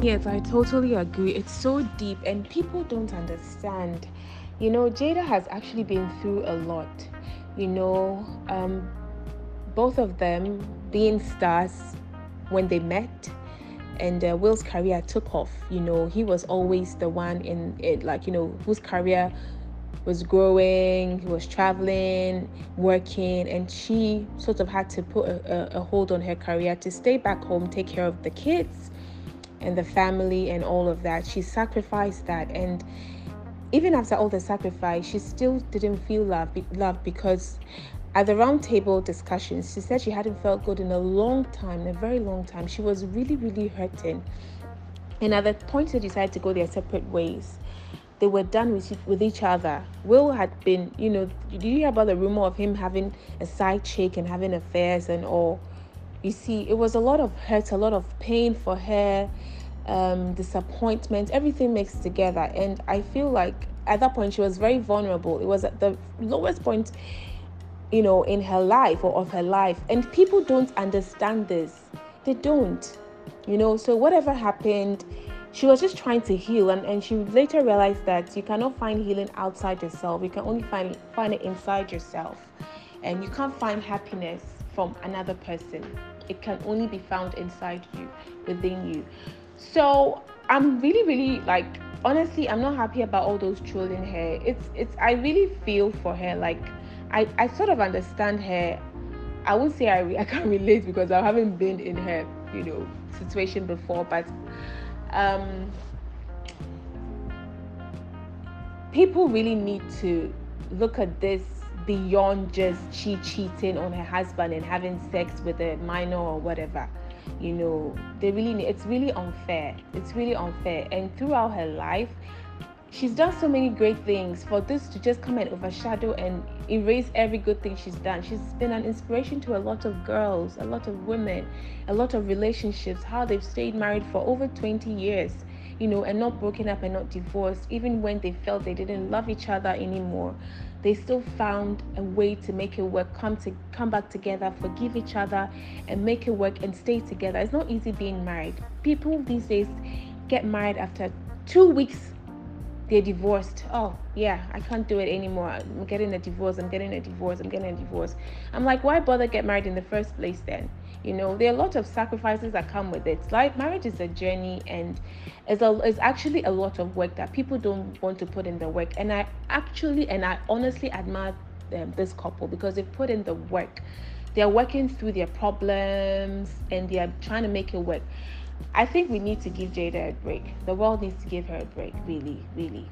Yes, I totally agree. It's so deep, and people don't understand. You know, Jada has actually been through a lot. You know, um, both of them being stars when they met, and uh, Will's career took off. You know, he was always the one in it, like, you know, whose career was growing, he was traveling, working, and she sort of had to put a, a, a hold on her career to stay back home, take care of the kids and the family and all of that. She sacrificed that. And even after all the sacrifice, she still didn't feel love, love because at the roundtable discussions, she said she hadn't felt good in a long time, a very long time. She was really, really hurting. And at the point they decided to go their separate ways, they were done with, with each other. Will had been, you know, did you hear about the rumor of him having a side chick and having affairs and all? You see, it was a lot of hurt, a lot of pain for her, um, disappointment, everything mixed together. And I feel like at that point she was very vulnerable. It was at the lowest point, you know, in her life or of her life. And people don't understand this. They don't, you know. So whatever happened, she was just trying to heal and, and she later realized that you cannot find healing outside yourself you can only find find it inside yourself and you can't find happiness from another person. It can only be found inside you within you. So i'm really really like honestly i'm not happy about all those trolling her. It's it's i really feel for her like i i sort of understand her. I won't say i, I can't relate because i haven't been in her you know situation before but um, people really need to look at this beyond just she cheating on her husband and having sex with a minor or whatever you know they really need, it's really unfair. It's really unfair. And throughout her life she's done so many great things for this to just come and overshadow and erase every good thing she's done. She's been an inspiration to a lot of girls a lot of women a lot of relationships how they've stayed married for over 20 years you know and not broken up and not divorced even when they felt they didn't love each other anymore they still found a way to make it work come to come back together forgive each other and make it work and stay together. It's not easy being married. People these days get married after two weeks they're divorced. Oh, yeah, I can't do it anymore. I'm getting a divorce. I'm getting a divorce. I'm getting a divorce. I'm like, why bother get married in the first place then? You know, there are a lot of sacrifices that come with it. Like marriage is a journey and it's, a, it's actually a lot of work that people don't want to put in the work. And I actually and I honestly admire um, this couple because they've put in the work. They're working through their problems and they are trying to make it work. I think we need to give Jada a break. The world needs to give her a break, really, really.